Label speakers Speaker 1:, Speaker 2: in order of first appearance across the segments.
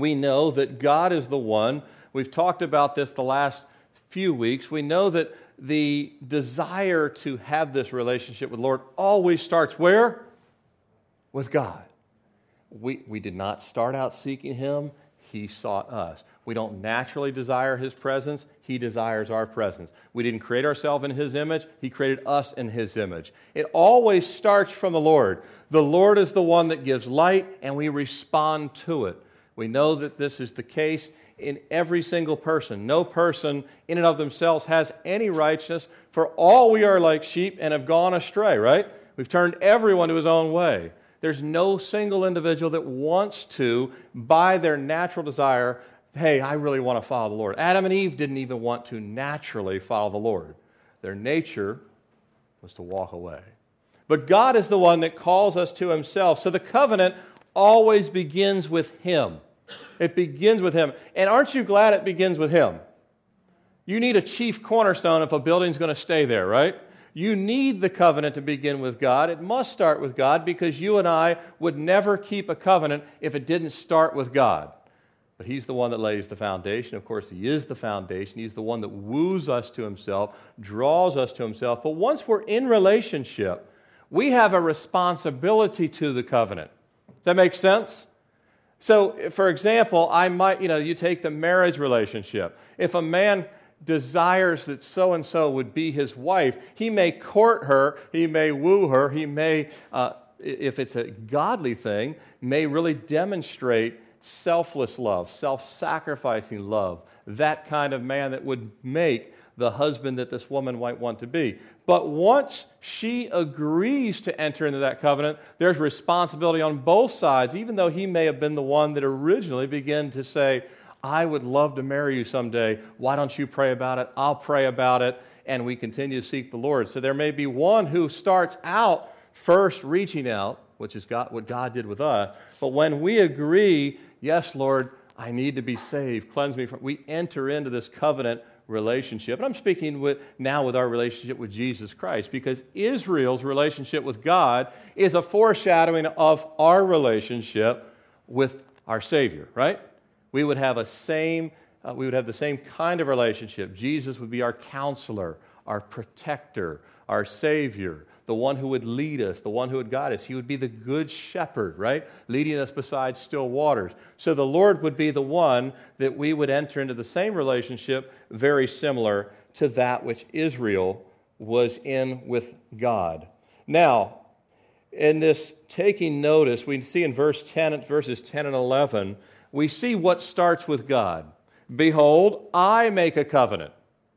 Speaker 1: we know that God is the one. We've talked about this the last few weeks. We know that the desire to have this relationship with Lord always starts where? With God. We, we did not start out seeking Him, He sought us. We don't naturally desire His presence, He desires our presence. We didn't create ourselves in His image, He created us in His image. It always starts from the Lord. The Lord is the one that gives light, and we respond to it. We know that this is the case in every single person. No person in and of themselves has any righteousness, for all we are like sheep and have gone astray, right? We've turned everyone to his own way. There's no single individual that wants to, by their natural desire, hey, I really want to follow the Lord. Adam and Eve didn't even want to naturally follow the Lord, their nature was to walk away. But God is the one that calls us to himself. So the covenant always begins with him. It begins with Him. And aren't you glad it begins with Him? You need a chief cornerstone if a building's going to stay there, right? You need the covenant to begin with God. It must start with God because you and I would never keep a covenant if it didn't start with God. But He's the one that lays the foundation. Of course, He is the foundation. He's the one that woos us to Himself, draws us to Himself. But once we're in relationship, we have a responsibility to the covenant. Does that make sense? So, for example, I might, you know, you take the marriage relationship. If a man desires that so and so would be his wife, he may court her, he may woo her, he may, uh, if it's a godly thing, may really demonstrate selfless love, self sacrificing love, that kind of man that would make the husband that this woman might want to be. But once she agrees to enter into that covenant, there's responsibility on both sides, even though he may have been the one that originally began to say, I would love to marry you someday. Why don't you pray about it? I'll pray about it. And we continue to seek the Lord. So there may be one who starts out first reaching out, which is God, what God did with us. But when we agree, yes, Lord, I need to be saved, cleanse me from, we enter into this covenant relationship. And I'm speaking with, now with our relationship with Jesus Christ because Israel's relationship with God is a foreshadowing of our relationship with our Savior, right? We would have a same uh, we would have the same kind of relationship. Jesus would be our counselor, our protector, our savior, the one who would lead us, the one who would guide us. He would be the good shepherd, right? Leading us beside still waters. So the Lord would be the one that we would enter into the same relationship, very similar to that which Israel was in with God. Now, in this taking notice, we see in verse 10, verses 10 and 11, we see what starts with God. Behold, I make a covenant.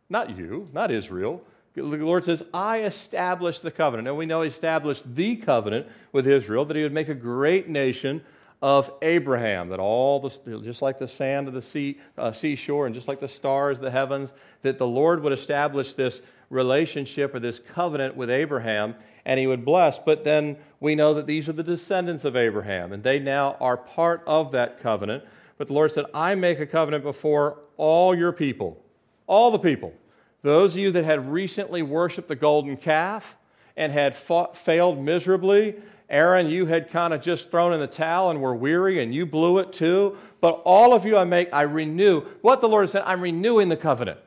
Speaker 1: Not you, not Israel the Lord says, I established the covenant. And we know He established the covenant with Israel, that He would make a great nation of Abraham, that all the, just like the sand of the sea, uh, seashore and just like the stars of the heavens, that the Lord would establish this relationship or this covenant with Abraham and he would bless. But then we know that these are the descendants of Abraham and they now are part of that covenant. But the Lord said, I make a covenant before all your people, all the people. Those of you that had recently worshiped the golden calf and had fought, failed miserably, Aaron, you had kind of just thrown in the towel and were weary and you blew it too. But all of you I make, I renew. What the Lord has said, I'm renewing the covenant.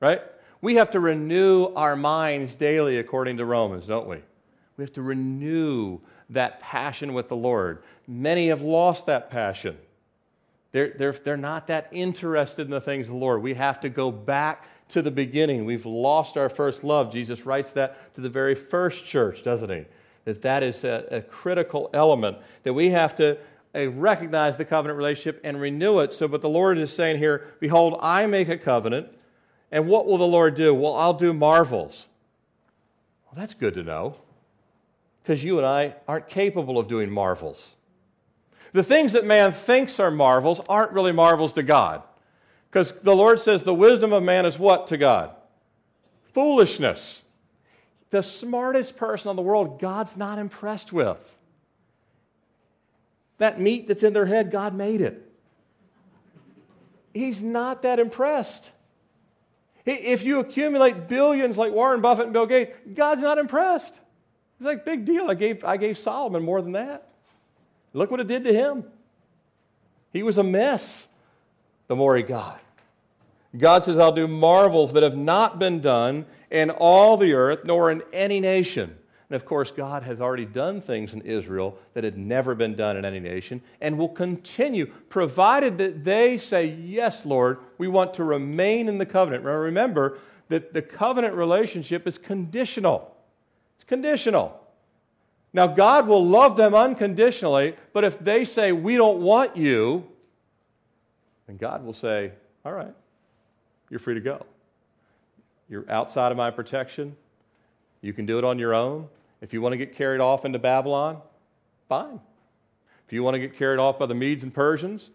Speaker 1: Right? We have to renew our minds daily according to Romans, don't we? We have to renew that passion with the Lord. Many have lost that passion. They're, they're, they're not that interested in the things of the Lord. We have to go back to the beginning. We've lost our first love. Jesus writes that to the very first church, doesn't he? That that is a, a critical element that we have to uh, recognize the covenant relationship and renew it. So, but the Lord is saying here, Behold, I make a covenant. And what will the Lord do? Well, I'll do marvels. Well, that's good to know because you and I aren't capable of doing marvels. The things that man thinks are marvels aren't really marvels to God. Because the Lord says the wisdom of man is what to God? Foolishness. The smartest person in the world, God's not impressed with. That meat that's in their head, God made it. He's not that impressed. If you accumulate billions like Warren Buffett and Bill Gates, God's not impressed. He's like, big deal. I gave, I gave Solomon more than that. Look what it did to him. He was a mess the more he got. God says, I'll do marvels that have not been done in all the earth, nor in any nation. And of course, God has already done things in Israel that had never been done in any nation and will continue, provided that they say, Yes, Lord, we want to remain in the covenant. Remember that the covenant relationship is conditional. It's conditional. Now, God will love them unconditionally, but if they say, We don't want you, then God will say, All right, you're free to go. You're outside of my protection. You can do it on your own. If you want to get carried off into Babylon, fine. If you want to get carried off by the Medes and Persians,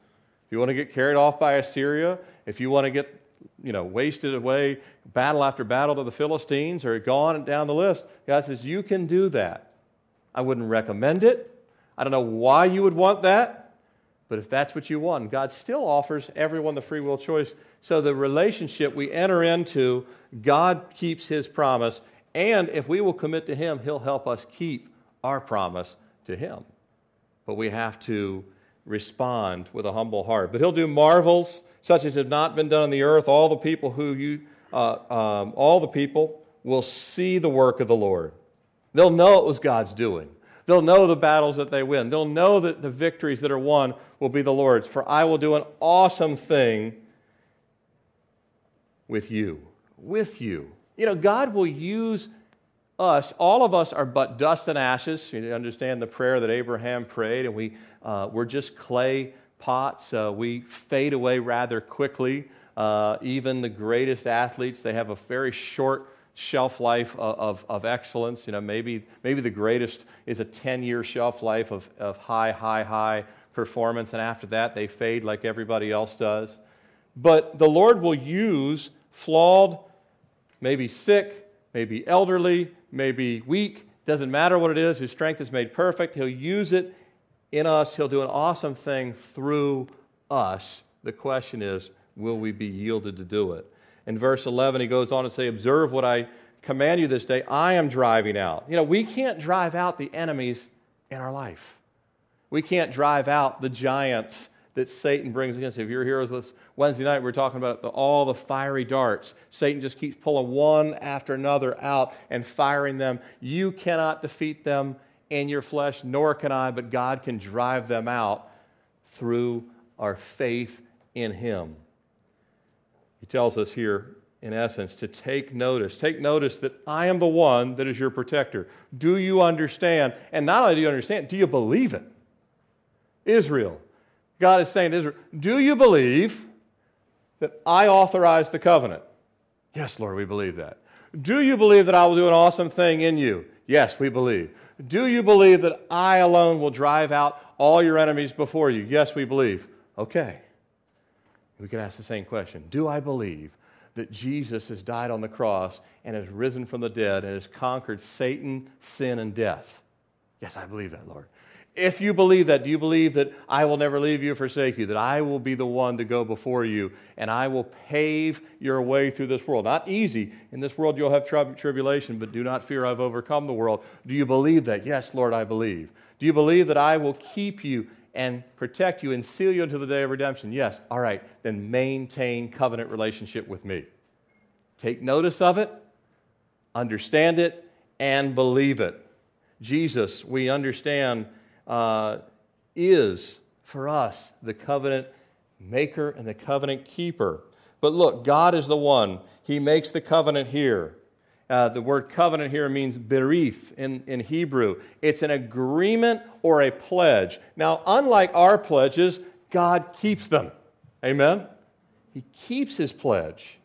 Speaker 1: if you want to get carried off by Assyria, if you want to get you know, wasted away battle after battle to the Philistines or gone down the list, God says, you can do that. I wouldn't recommend it. I don't know why you would want that, but if that's what you want, God still offers everyone the free will choice. So the relationship we enter into, God keeps his promise, and if we will commit to him, he'll help us keep our promise to him. But we have to respond with a humble heart. But he'll do marvels such as have not been done on the earth. All the people who you, uh, um, all the people will see the work of the Lord. They'll know it was God's doing. They'll know the battles that they win. They'll know that the victories that are won will be the Lord's. For I will do an awesome thing with you. With you. You know, God will use us. All of us are but dust and ashes. You understand the prayer that Abraham prayed, and we, uh, we're just clay pots. Uh, we fade away rather quickly. Uh, even the greatest athletes, they have a very short shelf life of, of, of, excellence. You know, maybe, maybe the greatest is a 10 year shelf life of, of high, high, high performance, and after that, they fade like everybody else does. But the Lord will use flawed, maybe sick, maybe elderly, maybe weak, doesn't matter what it is, His strength is made perfect. He'll use it in us. He'll do an awesome thing through us. The question is, will we be yielded to do it? In verse 11, he goes on to say, Observe what I command you this day. I am driving out. You know, we can't drive out the enemies in our life. We can't drive out the giants that Satan brings against us. If you're here with us Wednesday night, we are talking about the, all the fiery darts. Satan just keeps pulling one after another out and firing them. You cannot defeat them in your flesh, nor can I, but God can drive them out through our faith in Him. Tells us here, in essence, to take notice. Take notice that I am the one that is your protector. Do you understand? And not only do you understand, do you believe it? Israel. God is saying to Israel, Do you believe that I authorized the covenant? Yes, Lord, we believe that. Do you believe that I will do an awesome thing in you? Yes, we believe. Do you believe that I alone will drive out all your enemies before you? Yes, we believe. Okay. We could ask the same question Do I believe that Jesus has died on the cross and has risen from the dead and has conquered Satan, sin, and death? Yes, I believe that, Lord. If you believe that, do you believe that I will never leave you or forsake you, that I will be the one to go before you, and I will pave your way through this world? Not easy. In this world, you'll have tri- tribulation, but do not fear, I've overcome the world. Do you believe that? Yes, Lord, I believe. Do you believe that I will keep you and protect you and seal you until the day of redemption? Yes. All right, then maintain covenant relationship with me. Take notice of it, understand it, and believe it. Jesus, we understand uh, is for us the covenant maker and the covenant keeper. But look, God is the one. He makes the covenant here. Uh, the word covenant here means berith in, in Hebrew. It's an agreement or a pledge. Now, unlike our pledges, God keeps them. Amen? He keeps his pledge.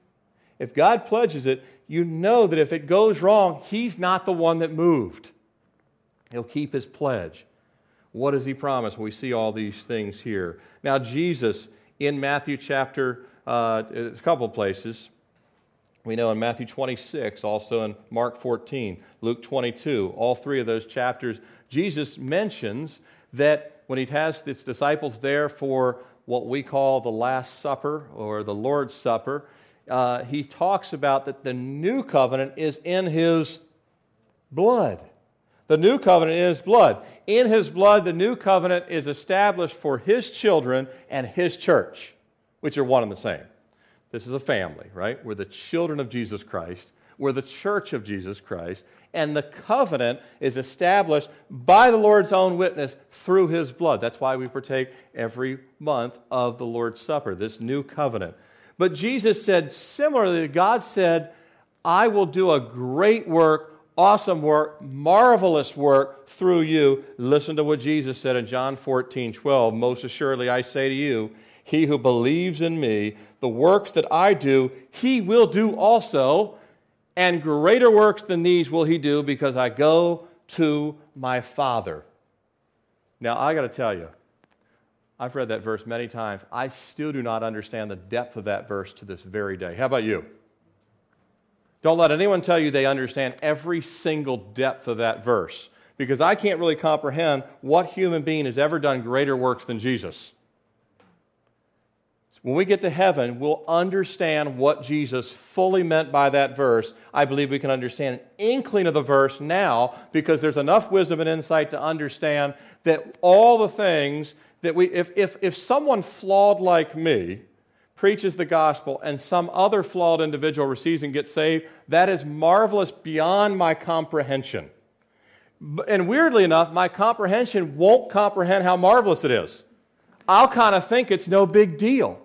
Speaker 1: If God pledges it, you know that if it goes wrong, he's not the one that moved. He'll keep his pledge. What does he promise? We see all these things here. Now, Jesus in Matthew chapter, uh, a couple places, we know in Matthew 26, also in Mark 14, Luke 22, all three of those chapters, Jesus mentions that when he has his disciples there for what we call the Last Supper or the Lord's Supper, uh, he talks about that the new covenant is in his blood. The new covenant his blood. In his blood, the new covenant is established for his children and his church, which are one and the same. This is a family, right? We're the children of Jesus Christ. We're the church of Jesus Christ. And the covenant is established by the Lord's own witness through his blood. That's why we partake every month of the Lord's Supper, this new covenant. But Jesus said, similarly, God said, I will do a great work awesome work, marvelous work through you. Listen to what Jesus said in John 14, 12. Most assuredly, I say to you, he who believes in me, the works that I do, he will do also, and greater works than these will he do because I go to my Father. Now, I got to tell you, I've read that verse many times. I still do not understand the depth of that verse to this very day. How about you? Don't let anyone tell you they understand every single depth of that verse because I can't really comprehend what human being has ever done greater works than Jesus. When we get to heaven, we'll understand what Jesus fully meant by that verse. I believe we can understand an inkling of the verse now because there's enough wisdom and insight to understand that all the things that we, if, if, if someone flawed like me, preaches the gospel and some other flawed individual receives and gets saved, that is marvelous beyond my comprehension. And weirdly enough, my comprehension won't comprehend how marvelous it is. I'll kind of think it's no big deal.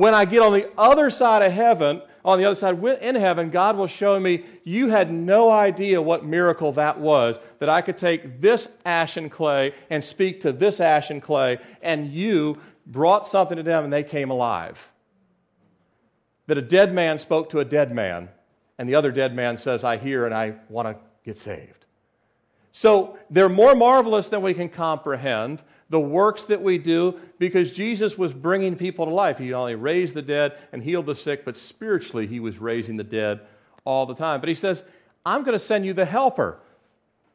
Speaker 1: When I get on the other side of heaven, on the other side in heaven, God will show me you had no idea what miracle that was. That I could take this ashen clay and speak to this ashen clay, and you brought something to them and they came alive that a dead man spoke to a dead man, and the other dead man says, I hear and I want to get saved. So they're more marvelous than we can comprehend, the works that we do, because Jesus was bringing people to life. He not only raised the dead and healed the sick, but spiritually, he was raising the dead all the time. But he says, I'm going to send you the helper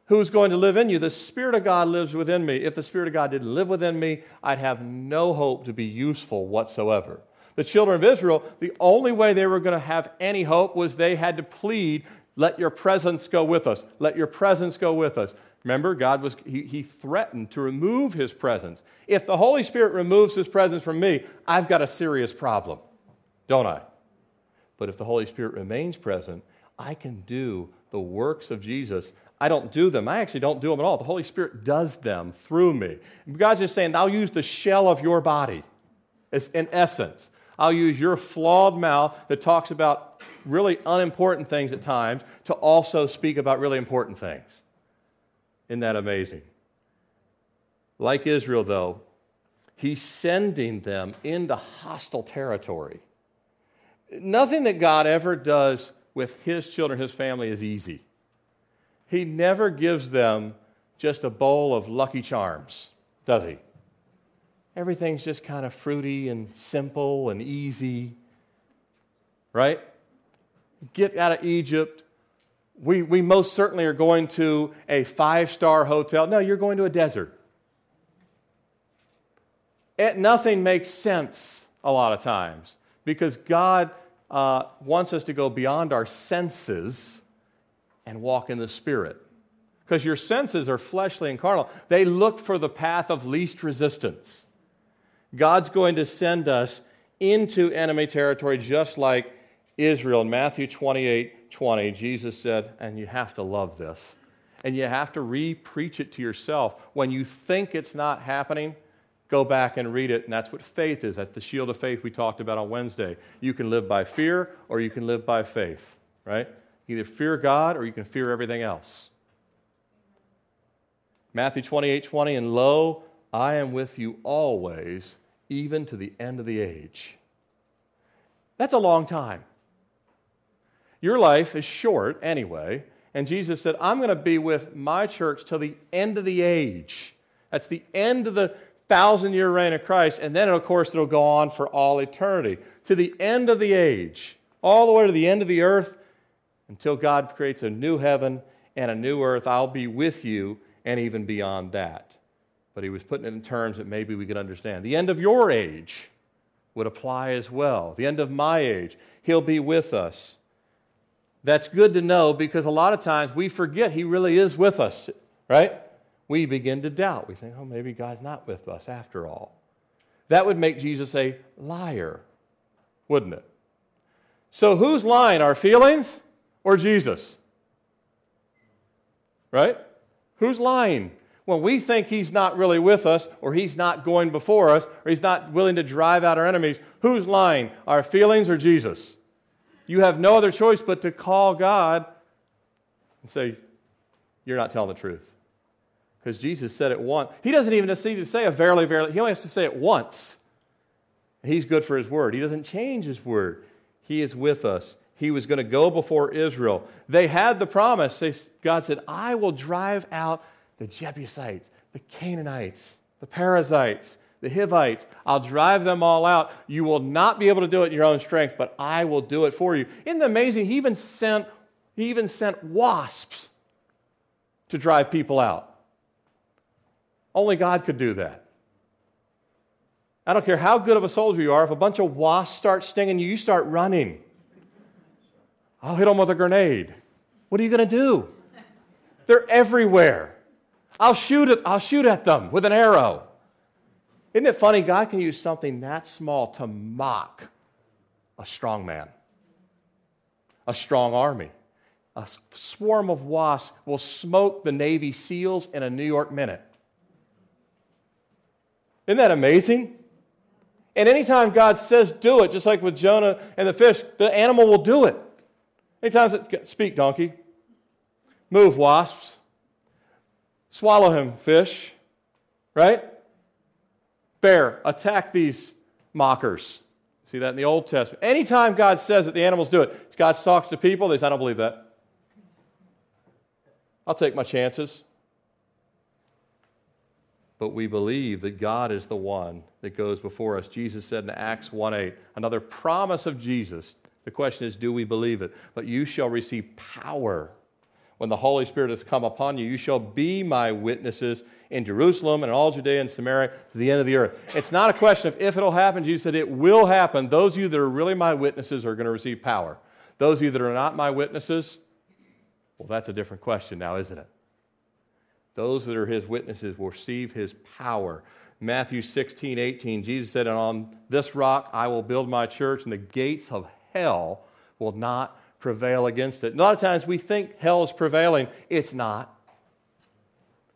Speaker 1: who's going to live in you. The Spirit of God lives within me. If the Spirit of God didn't live within me, I'd have no hope to be useful whatsoever. The children of Israel, the only way they were going to have any hope was they had to plead, let your presence go with us. Let your presence go with us. Remember, God was, he, he threatened to remove his presence. If the Holy Spirit removes his presence from me, I've got a serious problem, don't I? But if the Holy Spirit remains present, I can do the works of Jesus. I don't do them. I actually don't do them at all. The Holy Spirit does them through me. God's just saying, I'll use the shell of your body, in essence. I'll use your flawed mouth that talks about really unimportant things at times to also speak about really important things. Isn't that amazing? Like Israel, though, he's sending them into hostile territory. Nothing that God ever does with his children, his family, is easy. He never gives them just a bowl of lucky charms, does he? everything's just kind of fruity and simple and easy, right? Get out of Egypt. We, we most certainly are going to a five star hotel. No, you're going to a desert. It, nothing makes sense a lot of times because God uh, wants us to go beyond our senses and walk in the Spirit. Because your senses are fleshly and carnal, they look for the path of least resistance. God's going to send us into enemy territory just like Israel. In Matthew 28 20, Jesus said, and you have to love this, and you have to re preach it to yourself. When you think it's not happening, go back and read it. And that's what faith is. That's the shield of faith we talked about on Wednesday. You can live by fear or you can live by faith, right? Either fear God or you can fear everything else. Matthew 28 20, and lo, I am with you always, even to the end of the age. That's a long time. Your life is short anyway, and Jesus said, I'm going to be with my church till the end of the age. That's the end of the thousand year reign of Christ, and then, of course, it'll go on for all eternity. To the end of the age, all the way to the end of the earth, until God creates a new heaven and a new earth, I'll be with you, and even beyond that but he was putting it in terms that maybe we could understand. The end of your age would apply as well. The end of my age, he'll be with us. That's good to know because a lot of times we forget he really is with us. right? We begin to doubt. We think, oh, maybe God's not with us after all. That would make Jesus a liar, wouldn't it? So who's lying, our feelings or Jesus? Right? Who's lying? When we think he's not really with us, or he's not going before us, or he's not willing to drive out our enemies, who's lying? Our feelings or Jesus? You have no other choice but to call God and say, You're not telling the truth. Because Jesus said it once. He doesn't even need to say a verily, verily. He only has to say it once. He's good for his word. He doesn't change his word. He is with us. He was going to go before Israel. They had the promise. God said, I will drive out the Jebusites, the Canaanites, the Perizzites, the Hivites. I'll drive them all out. You will not be able to do it in your own strength, but I will do it for you. Isn't it amazing? He even sent, he even sent wasps to drive people out. Only God could do that. I don't care how good of a soldier you are, if a bunch of wasps start stinging you, you start running. I'll hit them with a grenade. What are you going to do? They're everywhere. I'll shoot, it, I'll shoot at them with an arrow. Isn't it funny? God can use something that small to mock a strong man, a strong army. A swarm of wasps will smoke the Navy SEALs in a New York minute. Isn't that amazing? And anytime God says do it, just like with Jonah and the fish, the animal will do it. Anytime it, speak, donkey. Move, wasps. Swallow him, fish. Right? Bear, attack these mockers. See that in the Old Testament. Anytime God says that the animals do it, God talks to people, they say, I don't believe that. I'll take my chances. But we believe that God is the one that goes before us. Jesus said in Acts 1 8, another promise of Jesus. The question is, do we believe it? But you shall receive power when the Holy Spirit has come upon you, you shall be my witnesses in Jerusalem and all Judea and Samaria to the end of the earth. It's not a question of if it'll happen. Jesus said it will happen. Those of you that are really my witnesses are going to receive power. Those of you that are not my witnesses, well, that's a different question now, isn't it? Those that are his witnesses will receive his power. Matthew 16, 18, Jesus said, And on this rock I will build my church, and the gates of hell will not prevail against it. a lot of times we think hell is prevailing. It's not.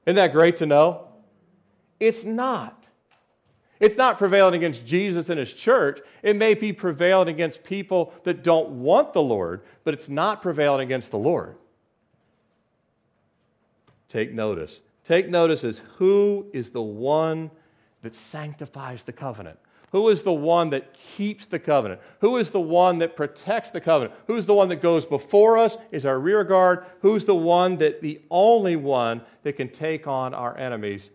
Speaker 1: Isn't that great to know? It's not. It's not prevailing against Jesus and his church. It may be prevailing against people that don't want the Lord, but it's not prevailing against the Lord. Take notice. Take notice as who is the one that sanctifies the covenant. Who is the one that keeps the covenant? Who is the one that protects the covenant? Who's the one that goes before us, is our rear guard? Who's the one that the only one that can take on our enemies?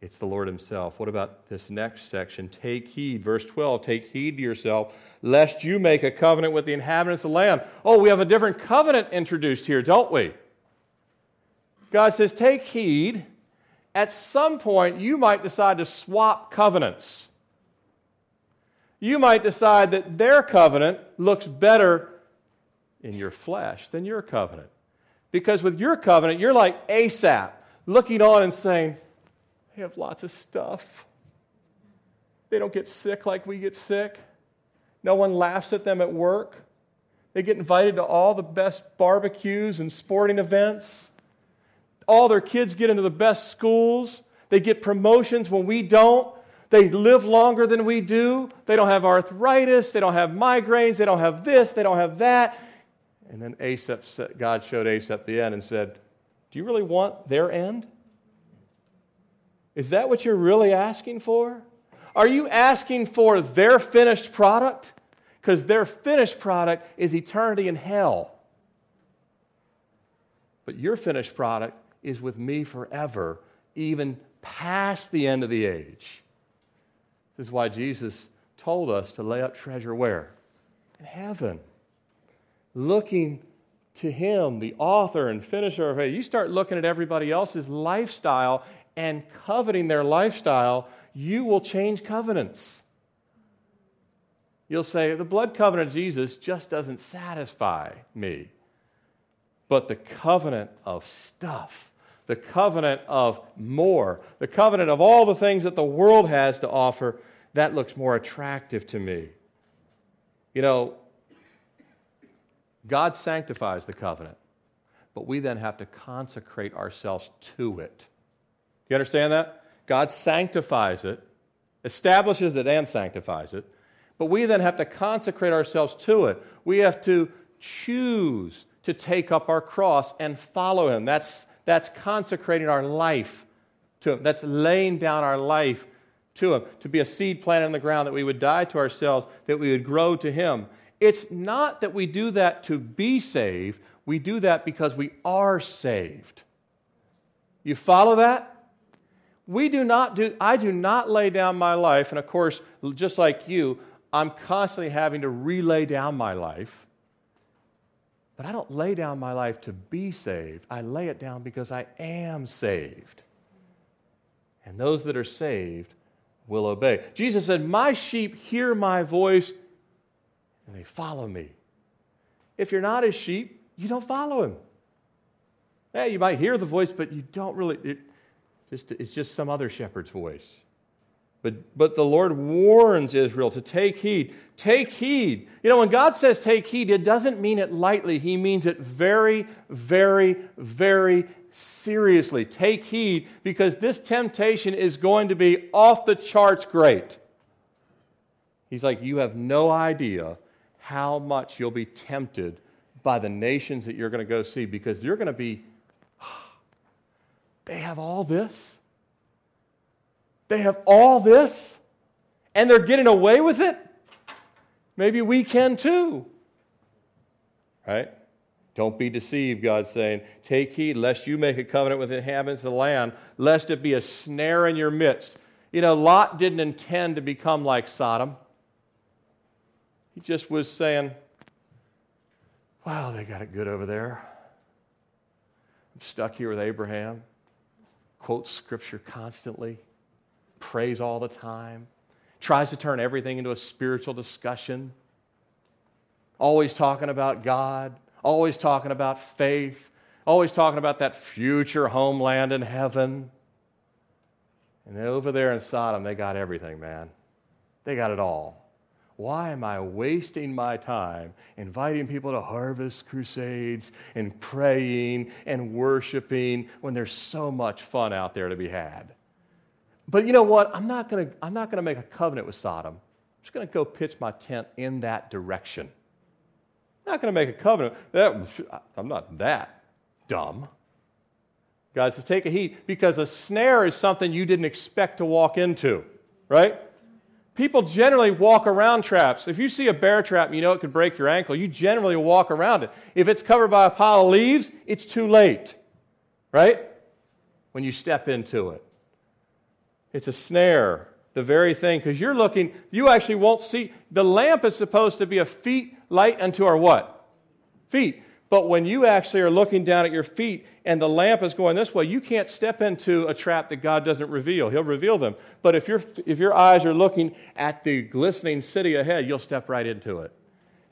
Speaker 1: It's the Lord Himself. What about this next section? Take heed. Verse 12 Take heed to yourself, lest you make a covenant with the inhabitants of the land. Oh, we have a different covenant introduced here, don't we? God says, Take heed. At some point, you might decide to swap covenants you might decide that their covenant looks better in your flesh than your covenant. Because with your covenant, you're like Asaph, looking on and saying, they have lots of stuff. They don't get sick like we get sick. No one laughs at them at work. They get invited to all the best barbecues and sporting events. All their kids get into the best schools. They get promotions when we don't. They live longer than we do. They don't have arthritis. They don't have migraines. They don't have this. They don't have that. And then Asaph, God showed Asaph the end and said, Do you really want their end? Is that what you're really asking for? Are you asking for their finished product? Because their finished product is eternity in hell. But your finished product is with me forever, even past the end of the age. This is why Jesus told us to lay up treasure where? In heaven. Looking to Him, the author and finisher of faith. You start looking at everybody else's lifestyle and coveting their lifestyle, you will change covenants. You'll say, the blood covenant of Jesus just doesn't satisfy me. But the covenant of stuff, the covenant of more, the covenant of all the things that the world has to offer, that looks more attractive to me. You know, God sanctifies the covenant, but we then have to consecrate ourselves to it. Do you understand that? God sanctifies it, establishes it, and sanctifies it, but we then have to consecrate ourselves to it. We have to choose to take up our cross and follow Him. That's, that's consecrating our life to Him, that's laying down our life to Him, to be a seed planted in the ground, that we would die to ourselves, that we would grow to Him. It's not that we do that to be saved, we do that because we are saved. You follow that? We do not do, I do not lay down my life, and of course, just like you, I'm constantly having to relay down my life. But I don't lay down my life to be saved. I lay it down because I am saved. And those that are saved will obey. Jesus said, My sheep hear my voice and they follow me. If you're not his sheep, you don't follow him. Hey, you might hear the voice, but you don't really, it, just, it's just some other shepherd's voice. But, but the Lord warns Israel to take heed. Take heed. You know, when God says take heed, it doesn't mean it lightly. He means it very, very, very seriously. Take heed because this temptation is going to be off the charts great. He's like, You have no idea how much you'll be tempted by the nations that you're going to go see because you're going to be, they have all this. They have all this, and they're getting away with it. Maybe we can too. Right? Don't be deceived, God's saying. Take heed lest you make a covenant with the inhabitants of the land, lest it be a snare in your midst. You know, Lot didn't intend to become like Sodom. He just was saying, wow, they got it good over there. I'm stuck here with Abraham. Quotes scripture constantly, prays all the time, tries to turn everything into a spiritual discussion, always talking about God, always talking about faith, always talking about that future homeland in heaven. And over there in Sodom, they got everything, man. They got it all. Why am I wasting my time inviting people to harvest crusades and praying and worshiping when there's so much fun out there to be had? But you know what? I'm not going to I'm not going to make a covenant with Sodom. I'm just going to go pitch my tent in that direction. Not going to make a covenant. I'm not that dumb. Guys, to take a heed because a snare is something you didn't expect to walk into, right? People generally walk around traps. If you see a bear trap, and you know it could break your ankle. You generally walk around it. If it's covered by a pile of leaves, it's too late, right? When you step into it, it's a snare, the very thing, because you're looking, you actually won't see. The lamp is supposed to be a feet light unto our what? Feet. But when you actually are looking down at your feet and the lamp is going this way, you can't step into a trap that God doesn't reveal. He'll reveal them. But if, you if your eyes are looking at the glistening city ahead, you'll step right into it.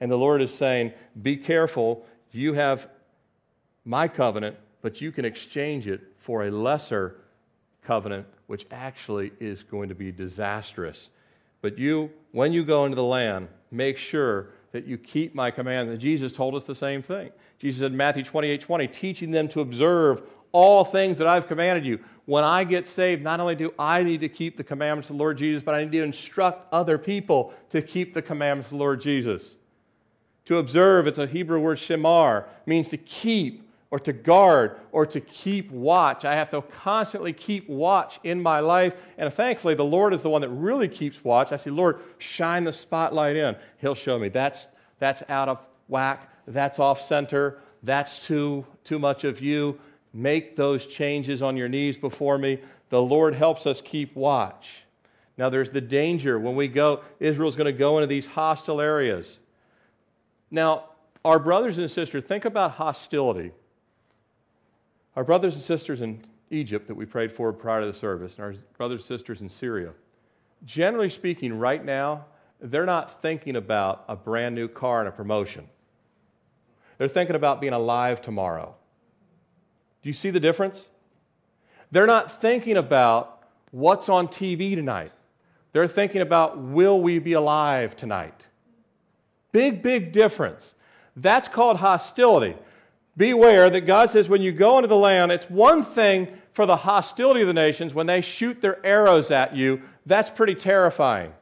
Speaker 1: And the Lord is saying, Be careful. You have my covenant, but you can exchange it for a lesser covenant, which actually is going to be disastrous. But you, when you go into the land, make sure that you keep my command. And Jesus told us the same thing. Jesus said in Matthew 28 20, teaching them to observe all things that I've commanded you. When I get saved, not only do I need to keep the commandments of the Lord Jesus, but I need to instruct other people to keep the commandments of the Lord Jesus. To observe, it's a Hebrew word shamar, means to keep or to guard or to keep watch. I have to constantly keep watch in my life. And thankfully, the Lord is the one that really keeps watch. I say, Lord, shine the spotlight in. He'll show me that's, that's out of whack, that's off center, that's too, too much of you. Make those changes on your knees before me. The Lord helps us keep watch. Now, there's the danger when we go, Israel's going to go into these hostile areas. Now, our brothers and sisters, think about hostility. Our brothers and sisters in Egypt that we prayed for prior to the service, and our brothers and sisters in Syria, generally speaking, right now, they're not thinking about a brand new car and a promotion. They're thinking about being alive tomorrow. Do you see the difference? They're not thinking about what's on TV tonight. They're thinking about will we be alive tonight? Big, big difference. That's called hostility. Beware that God says when you go into the land, it's one thing for the hostility of the nations when they shoot their arrows at you. That's pretty terrifying.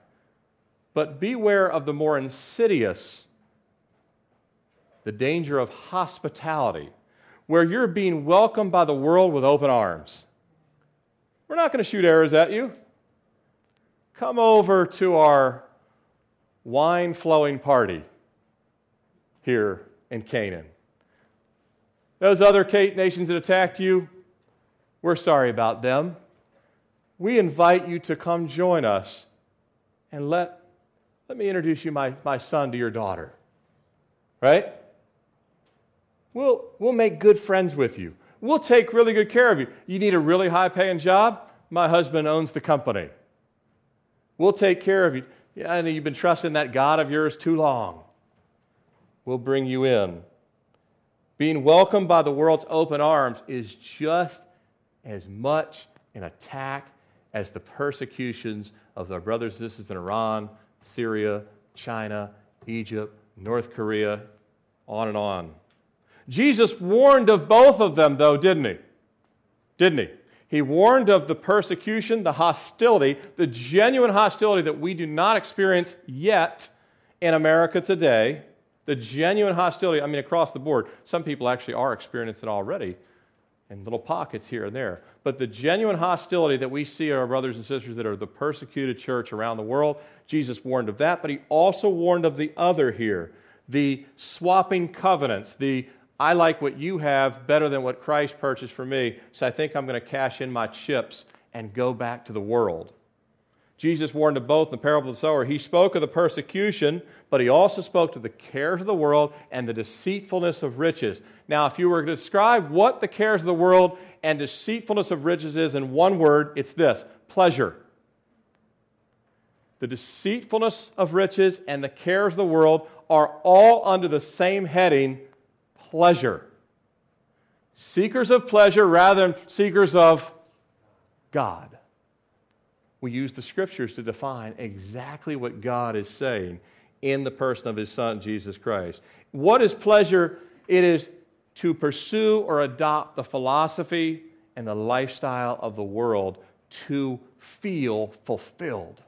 Speaker 1: But beware of the more insidious, the danger of hospitality, where you're being welcomed by the world with open arms. We're not going to shoot arrows at you. Come over to our wine flowing party here in Canaan. Those other nations that attacked you, we're sorry about them. We invite you to come join us and let, let me introduce you my, my son to your daughter. Right? We'll, we'll make good friends with you. We'll take really good care of you. You need a really high paying job? My husband owns the company. We'll take care of you. Yeah, I know you've been trusting that God of yours too long. We'll bring you in. Being welcomed by the world's open arms is just as much an attack as the persecutions of our brothers and sisters in Iran, Syria, China, Egypt, North Korea, on and on. Jesus warned of both of them, though, didn't he? Didn't he? He warned of the persecution, the hostility, the genuine hostility that we do not experience yet in America today the genuine hostility, I mean, across the board, some people actually are experiencing it already in little pockets here and there. But the genuine hostility that we see our brothers and sisters that are the persecuted church around the world, Jesus warned of that, but he also warned of the other here the swapping covenants, the I like what you have better than what Christ purchased for me, so I think I'm going to cash in my chips and go back to the world. Jesus warned of both in the parable of the sower. He spoke of the persecution, but he also spoke to the cares of the world and the deceitfulness of riches. Now, if you were to describe what the cares of the world and deceitfulness of riches is in one word, it's this pleasure. The deceitfulness of riches and the cares of the world are all under the same heading pleasure. Seekers of pleasure rather than seekers of God we use the scriptures to define exactly what God is saying in the person of his son, Jesus Christ. What is pleasure? It is to pursue or adopt the philosophy and the lifestyle of the world to feel fulfilled.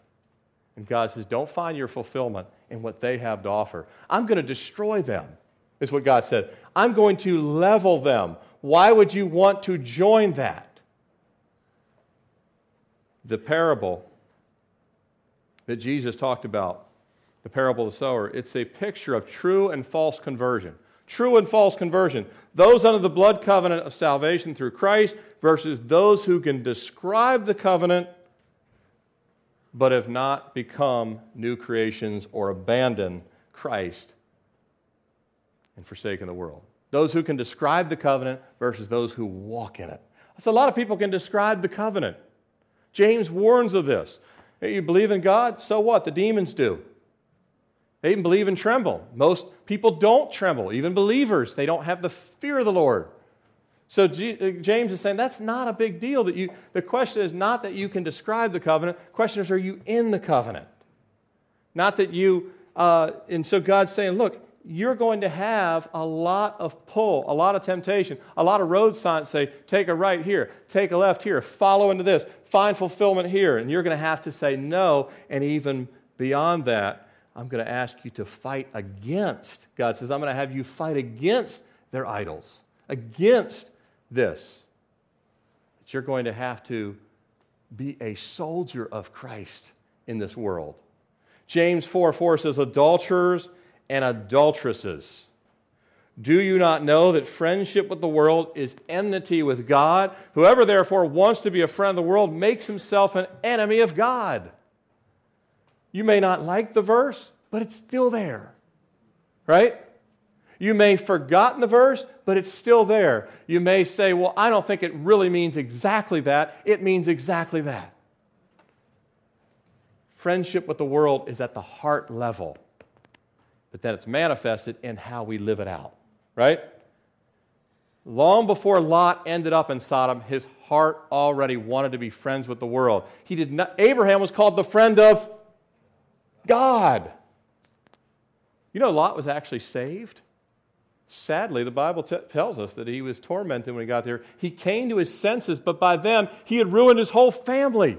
Speaker 1: And God says, don't find your fulfillment in what they have to offer. I'm going to destroy them, is what God said. I'm going to level them. Why would you want to join that? The parable that Jesus talked about, the parable of the sower, it's a picture of true and false conversion. True and false conversion. Those under the blood covenant of salvation through Christ versus those who can describe the covenant but have not become new creations or abandon Christ and forsaken the world. Those who can describe the covenant versus those who walk in it. So a lot of people can describe the covenant. James warns of this. You believe in God? So what? The demons do. They even believe and tremble. Most people don't tremble, even believers. They don't have the fear of the Lord. So uh, James is saying that's not a big deal. That you, the question is not that you can describe the covenant. The question is, are you in the covenant? Not that you. Uh, and so God's saying, look, you're going to have a lot of pull, a lot of temptation, a lot of road signs say, take a right here, take a left here, follow into this, find fulfillment here. And you're going to have to say no. And even beyond that, I'm going to ask you to fight against. God says, I'm going to have you fight against their idols, against this. That you're going to have to be a soldier of Christ in this world. James 4 4 says, Adulterers and adulteresses. Do you not know that friendship with the world is enmity with God? Whoever therefore wants to be a friend of the world makes himself an enemy of God. You may not like the verse, but it's still there. Right? You may have forgotten the verse, but it's still there. You may say, Well, I don't think it really means exactly that. It means exactly that. Friendship with the world is at the heart level but that it's manifested in how we live it out, right? long before Lot ended up in Sodom, his heart already wanted to be friends with the world. He did not, Abraham was called the friend of God. You know, Lot was actually saved. Sadly, the Bible t- tells us that he was tormented when he got there. He came to his senses, but by then he had ruined his whole family.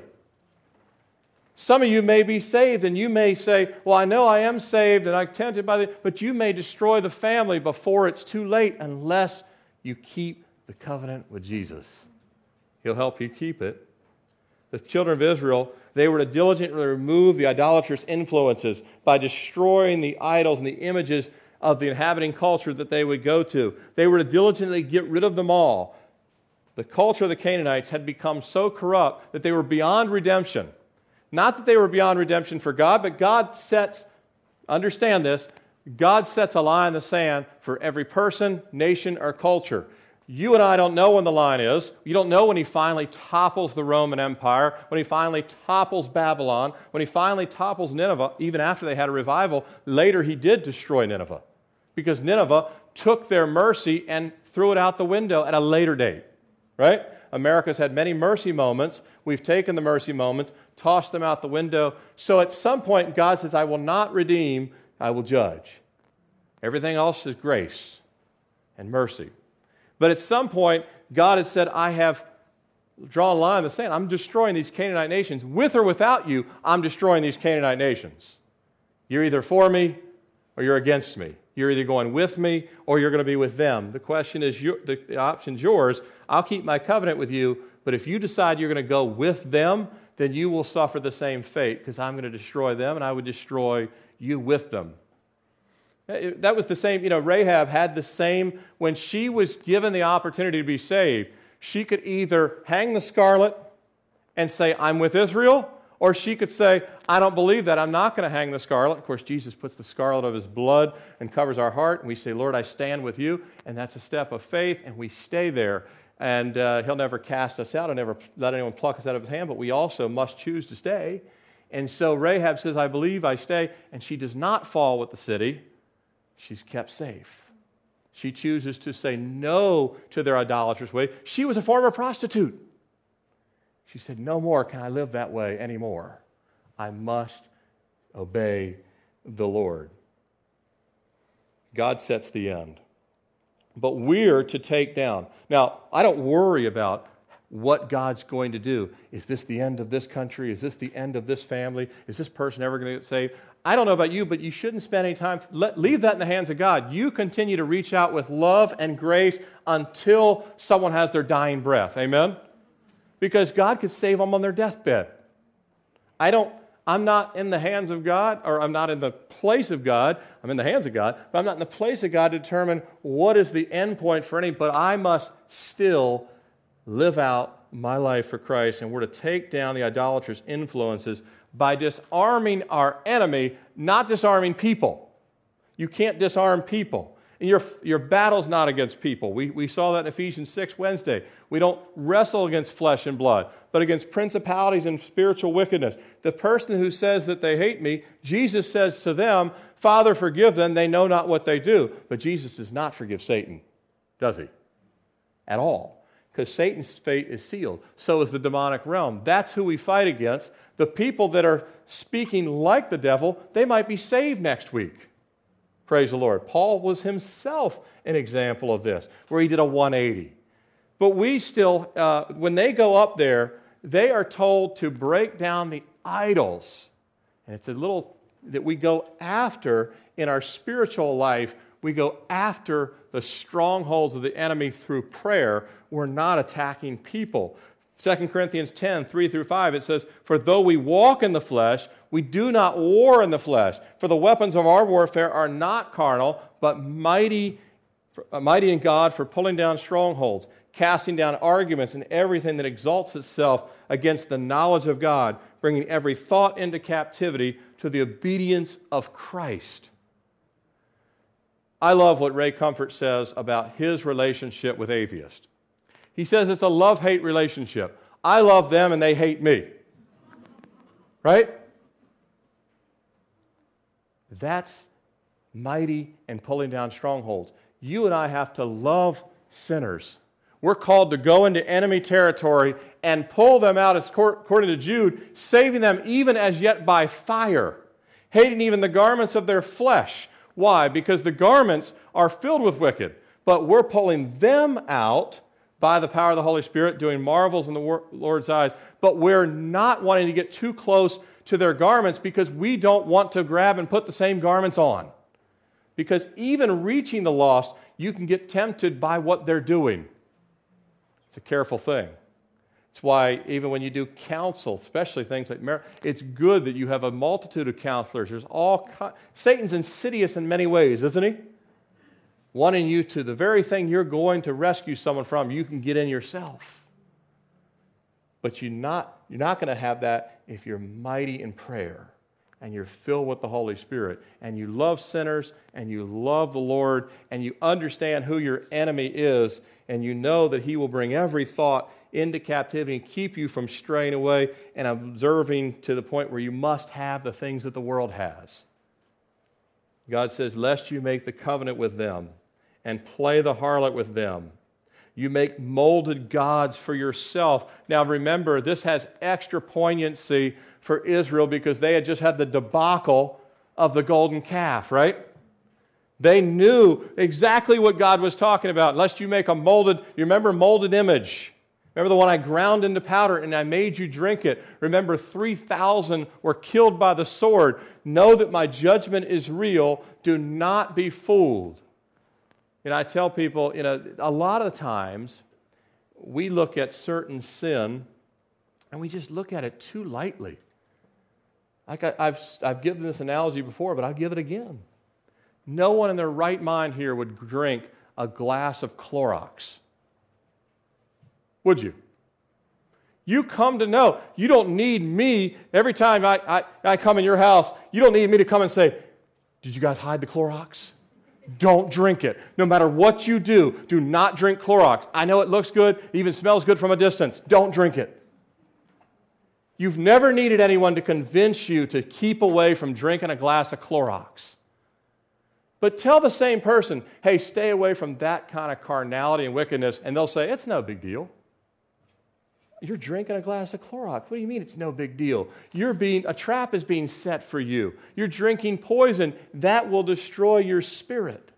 Speaker 1: Some of you may be saved, and you may say, Well, I know I am saved and I'm tempted by the, but you may destroy the family before it's too late unless you keep the covenant with Jesus. He'll help you keep it. The children of Israel, they were to diligently remove the idolatrous influences by destroying the idols and the images of the inhabiting culture that they would go to. They were to diligently get rid of them all. The culture of the Canaanites had become so corrupt that they were beyond redemption. Not that they were beyond redemption for God, but God sets, understand this, God sets a line in the sand for every person, nation, or culture. You and I don't know when the line is. You don't know when he finally topples the Roman Empire, when he finally topples Babylon, when he finally topples Nineveh, even after they had a revival. Later, he did destroy Nineveh because Nineveh took their mercy and threw it out the window at a later date, right? America's had many mercy moments. We've taken the mercy moments, tossed them out the window. So at some point, God says, I will not redeem, I will judge. Everything else is grace and mercy. But at some point, God has said, I have drawn a line in the sand. I'm destroying these Canaanite nations. With or without you, I'm destroying these Canaanite nations. You're either for me or you're against me. You're either going with me or you're going to be with them. The question is, your, the, the option's yours. I'll keep my covenant with you, but if you decide you're going to go with them, then you will suffer the same fate because I'm going to destroy them and I would destroy you with them. That was the same, you know, Rahab had the same, when she was given the opportunity to be saved, she could either hang the scarlet and say, I'm with Israel, or she could say, I don't believe that. I'm not going to hang the scarlet. Of course, Jesus puts the scarlet of his blood and covers our heart. And we say, Lord, I stand with you. And that's a step of faith. And we stay there. And uh, he'll never cast us out. He'll never let anyone pluck us out of his hand. But we also must choose to stay. And so Rahab says, I believe, I stay. And she does not fall with the city. She's kept safe. She chooses to say no to their idolatrous way. She was a former prostitute. She said, No more can I live that way anymore. I must obey the Lord. God sets the end. But we're to take down. Now, I don't worry about what God's going to do. Is this the end of this country? Is this the end of this family? Is this person ever going to get saved? I don't know about you, but you shouldn't spend any time. Let, leave that in the hands of God. You continue to reach out with love and grace until someone has their dying breath. Amen? because God could save them on their deathbed. I don't, I'm not in the hands of God, or I'm not in the place of God. I'm in the hands of God, but I'm not in the place of God to determine what is the end point for any, but I must still live out my life for Christ, and we're to take down the idolatrous influences by disarming our enemy, not disarming people. You can't disarm people. And your, your battle's not against people. We, we saw that in Ephesians 6 Wednesday. We don't wrestle against flesh and blood, but against principalities and spiritual wickedness. The person who says that they hate me, Jesus says to them, Father, forgive them. They know not what they do. But Jesus does not forgive Satan, does he? At all. Because Satan's fate is sealed. So is the demonic realm. That's who we fight against. The people that are speaking like the devil, they might be saved next week. Praise the Lord. Paul was himself an example of this, where he did a 180. But we still, uh, when they go up there, they are told to break down the idols. And it's a little that we go after in our spiritual life. We go after the strongholds of the enemy through prayer. We're not attacking people. 2 Corinthians 10, 3 through 5, it says, For though we walk in the flesh, we do not war in the flesh. For the weapons of our warfare are not carnal, but mighty, uh, mighty in God for pulling down strongholds, casting down arguments and everything that exalts itself against the knowledge of God, bringing every thought into captivity to the obedience of Christ. I love what Ray Comfort says about his relationship with atheists. He says it's a love hate relationship. I love them and they hate me. Right? That's mighty and pulling down strongholds. You and I have to love Sinners. We're called to go into enemy territory and pull them out, according to Jude, saving them even as yet by fire, hating even the garments of their flesh. Why? Because the garments are filled with wicked, but we're pulling them out by the power of the Holy Spirit, doing marvels in the Lord's eyes, but we're not wanting to get too close to their garments because we don't want to grab and put the same garments on. Because even reaching the lost, you can get tempted by what they're doing. It's a careful thing. It's why even when you do counsel, especially things like marriage, it's good that you have a multitude of counselors. There's all Satan's insidious in many ways, isn't he? Wanting you to the very thing you're going to rescue someone from, you can get in yourself. But you're not, you're not going to have that if you're mighty in prayer and you're filled with the Holy Spirit and you love sinners and you love the Lord and you understand who your enemy is and you know that he will bring every thought into captivity and keep you from straying away and observing to the point where you must have the things that the world has. God says, Lest you make the covenant with them and play the harlot with them. You make molded gods for yourself. Now remember, this has extra poignancy for Israel because they had just had the debacle of the golden calf, right? They knew exactly what God was talking about. Lest you make a molded, you remember molded image. Remember the one I ground into powder and I made you drink it. Remember, 3,000 were killed by the sword. Know that my judgment is real. Do not be fooled. And I tell people, you know, a lot of times we look at certain sin and we just look at it too lightly. Like I, have I've given this analogy before, but I'll give it again. No one in their right mind here would drink a glass of Clorox. Would you? You come to know. You don't need me every time I, I, I come in your house. You don't need me to come and say, Did you guys hide the Clorox? Don't drink it. No matter what you do, do not drink Clorox. I know it looks good, even smells good from a distance. Don't drink it. You've never needed anyone to convince you to keep away from drinking a glass of Clorox. But tell the same person, hey, stay away from that kind of carnality and wickedness, and they'll say, it's no big deal. You're drinking a glass of Clorox. What do you mean it's no big deal? You're being, a trap is being set for you. You're drinking poison. That will destroy your spirit.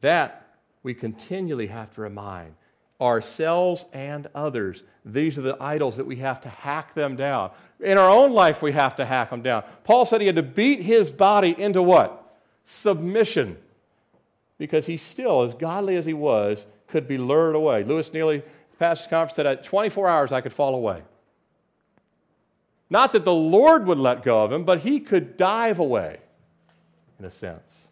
Speaker 1: That we continually have to remind ourselves and others. These are the idols that we have to hack them down. In our own life, we have to hack them down. Paul said he had to beat his body into what? Submission. Because he still, as godly as he was, could be lured away. Lewis Neely, pastor's conference, said at 24 hours I could fall away. Not that the Lord would let go of him, but he could dive away, in a sense.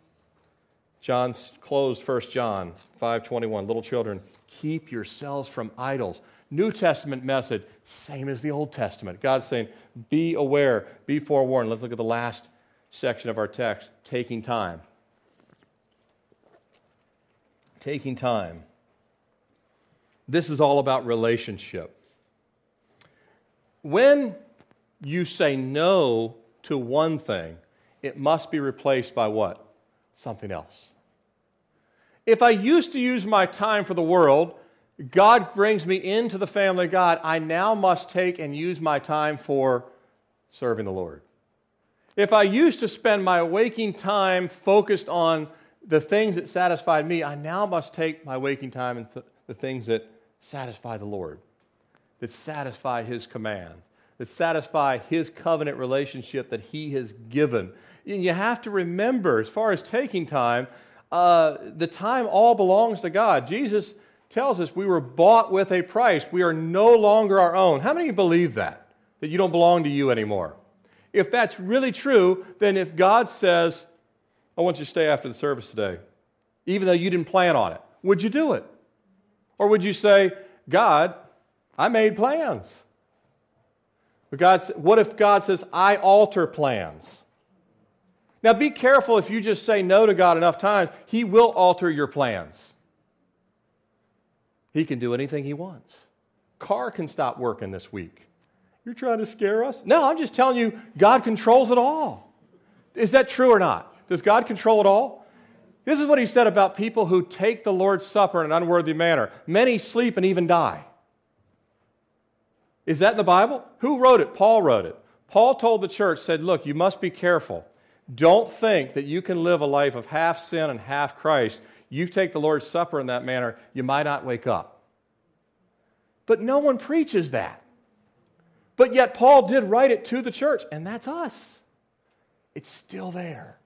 Speaker 1: John closed 1 John 5:21. Little children, keep yourselves from idols. New Testament message, same as the Old Testament. God's saying, be aware, be forewarned. Let's look at the last section of our text taking time. Taking time. This is all about relationship. When you say no to one thing, it must be replaced by what? Something else. If I used to use my time for the world, God brings me into the family of God. I now must take and use my time for serving the Lord. If I used to spend my waking time focused on the things that satisfied me, I now must take my waking time and th- the things that satisfy the Lord, that satisfy His command, that satisfy His covenant relationship that He has given. And you have to remember, as far as taking time, uh, the time all belongs to God. Jesus tells us we were bought with a price. We are no longer our own. How many believe that? That you don't belong to you anymore? If that's really true, then if God says, I want you to stay after the service today, even though you didn't plan on it, would you do it? Or would you say, God, I made plans? But God, what if God says, I alter plans? Now, be careful if you just say no to God enough times, He will alter your plans. He can do anything He wants. Car can stop working this week. You're trying to scare us? No, I'm just telling you, God controls it all. Is that true or not? Does God control it all? This is what he said about people who take the Lord's Supper in an unworthy manner. Many sleep and even die. Is that in the Bible? Who wrote it? Paul wrote it. Paul told the church, said, Look, you must be careful. Don't think that you can live a life of half sin and half Christ. You take the Lord's Supper in that manner, you might not wake up. But no one preaches that. But yet, Paul did write it to the church, and that's us. It's still there.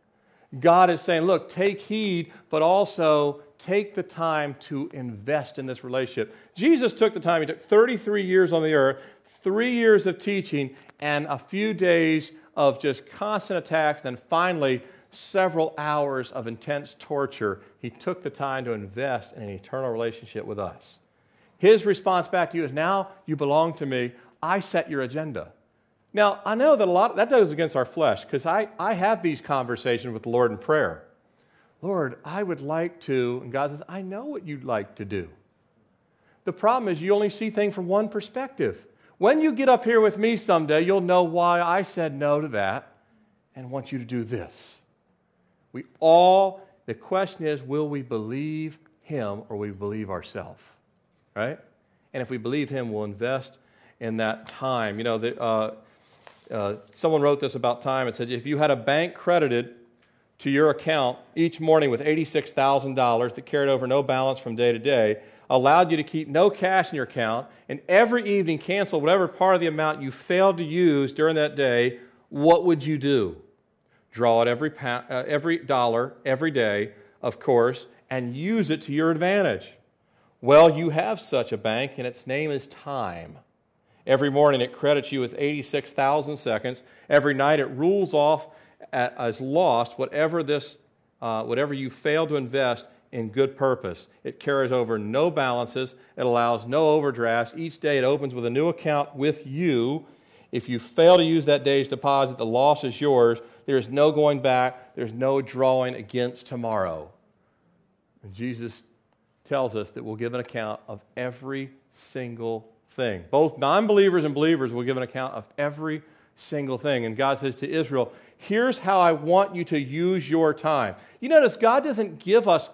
Speaker 1: God is saying, look, take heed, but also take the time to invest in this relationship. Jesus took the time, he took 33 years on the earth, three years of teaching, and a few days of just constant attacks, then finally, several hours of intense torture. He took the time to invest in an eternal relationship with us. His response back to you is now you belong to me. I set your agenda. Now, I know that a lot of, that goes against our flesh because I, I have these conversations with the Lord in prayer. Lord, I would like to, and God says, I know what you'd like to do. The problem is you only see things from one perspective. When you get up here with me someday, you'll know why I said no to that and want you to do this. We all, the question is, will we believe him or we believe ourselves? Right? And if we believe him, we'll invest in that time. You know, the, uh, uh, someone wrote this about time. and said, if you had a bank credited to your account each morning with $86,000 that carried over no balance from day to day, allowed you to keep no cash in your account, and every evening cancel whatever part of the amount you failed to use during that day, what would you do? Draw out every, pa- uh, every dollar every day, of course, and use it to your advantage. Well, you have such a bank, and its name is time. Every morning it credits you with 86,000 seconds. Every night it rules off as lost whatever, this, uh, whatever you fail to invest in good purpose. It carries over no balances, it allows no overdrafts. Each day it opens with a new account with you. If you fail to use that day's deposit, the loss is yours. There's no going back, there's no drawing against tomorrow. And Jesus tells us that we'll give an account of every single thing. Both non believers and believers will give an account of every single thing. And God says to Israel, Here's how I want you to use your time. You notice God doesn't give us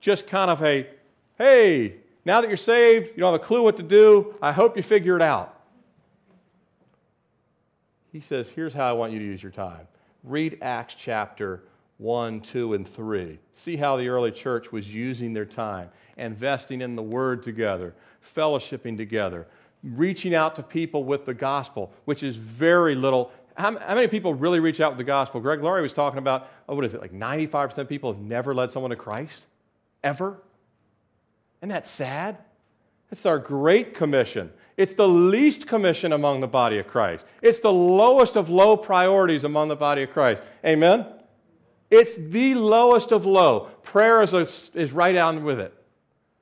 Speaker 1: just kind of a, hey, now that you're saved, you don't have a clue what to do. I hope you figure it out. He says, Here's how I want you to use your time. Read Acts chapter 1, 2, and 3. See how the early church was using their time, investing in the word together, fellowshipping together, reaching out to people with the gospel, which is very little. How, how, many people really reach out with the gospel? Greg Laurie was talking about, oh, what is it, like 95% of people have never led someone to Christ? Ever? Isn't that sad? It's our great commission. It's the least commission among the body of Christ. It's the lowest of low priorities among the body of Christ. Amen? It's the lowest of low. Prayer is, a, is right on with it,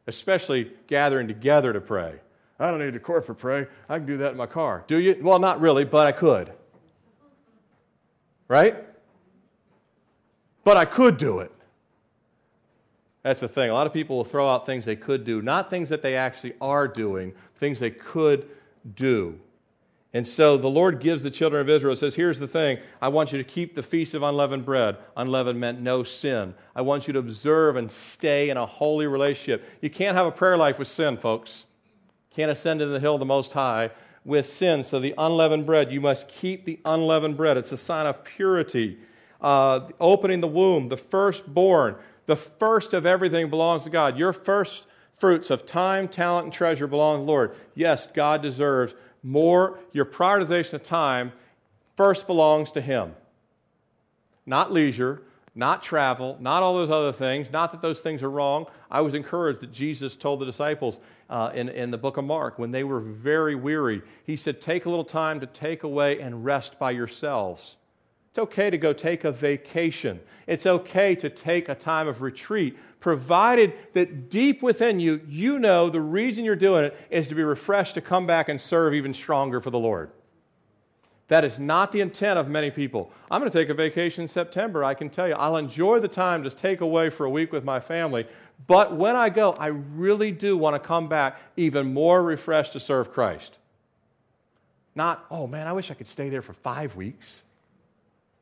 Speaker 1: especially gathering together to pray. I don't need a corporate pray. I can do that in my car. Do you? Well, not really, but I could. Right? But I could do it. That's the thing. A lot of people will throw out things they could do, not things that they actually are doing, things they could do. And so the Lord gives the children of Israel, says, Here's the thing. I want you to keep the feast of unleavened bread. Unleavened meant no sin. I want you to observe and stay in a holy relationship. You can't have a prayer life with sin, folks. Can't ascend to the hill of the Most High with sin. So the unleavened bread, you must keep the unleavened bread. It's a sign of purity. Uh, opening the womb, the firstborn, the first of everything belongs to God. Your first fruits of time, talent, and treasure belong to the Lord. Yes, God deserves more. Your prioritization of time first belongs to Him. Not leisure, not travel, not all those other things. Not that those things are wrong. I was encouraged that Jesus told the disciples uh, in, in the book of Mark when they were very weary, He said, Take a little time to take away and rest by yourselves. It's okay to go take a vacation. It's okay to take a time of retreat, provided that deep within you, you know the reason you're doing it is to be refreshed to come back and serve even stronger for the Lord. That is not the intent of many people. I'm going to take a vacation in September. I can tell you, I'll enjoy the time to take away for a week with my family. But when I go, I really do want to come back even more refreshed to serve Christ. Not, oh man, I wish I could stay there for five weeks.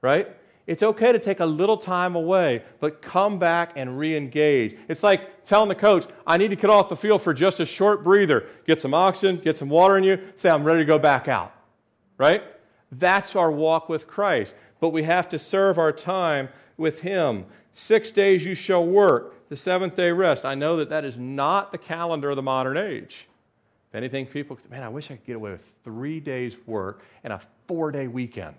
Speaker 1: Right? It's okay to take a little time away, but come back and re engage. It's like telling the coach, I need to get off the field for just a short breather. Get some oxygen, get some water in you, say, I'm ready to go back out. Right? That's our walk with Christ. But we have to serve our time with Him. Six days you shall work, the seventh day rest. I know that that is not the calendar of the modern age. If anything, people, man, I wish I could get away with three days' work and a four day weekend.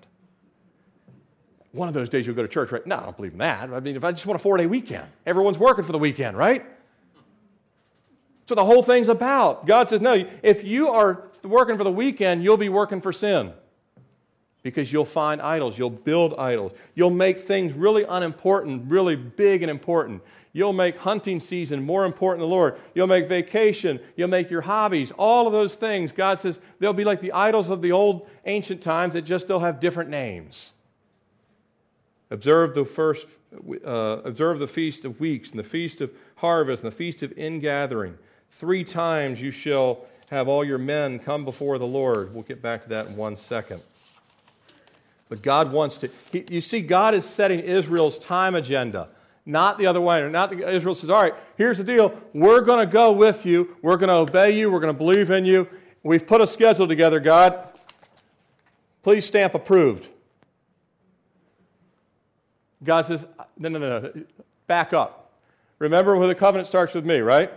Speaker 1: One of those days you'll go to church, right? No, I don't believe in that. I mean, if I just want a four day weekend, everyone's working for the weekend, right? So the whole thing's about. God says, no, if you are working for the weekend, you'll be working for sin because you'll find idols. You'll build idols. You'll make things really unimportant, really big and important. You'll make hunting season more important than the Lord. You'll make vacation. You'll make your hobbies. All of those things, God says, they'll be like the idols of the old ancient times that just they'll have different names. Observe the first, uh, observe the feast of weeks and the feast of harvest and the feast of ingathering. Three times you shall have all your men come before the Lord. We'll get back to that in one second. But God wants to, he, you see, God is setting Israel's time agenda, not the other way. Not the, Israel says, all right, here's the deal. We're going to go with you. We're going to obey you. We're going to believe in you. We've put a schedule together, God. Please stamp approved. God says, no, no, no, no. Back up. Remember where the covenant starts with me, right?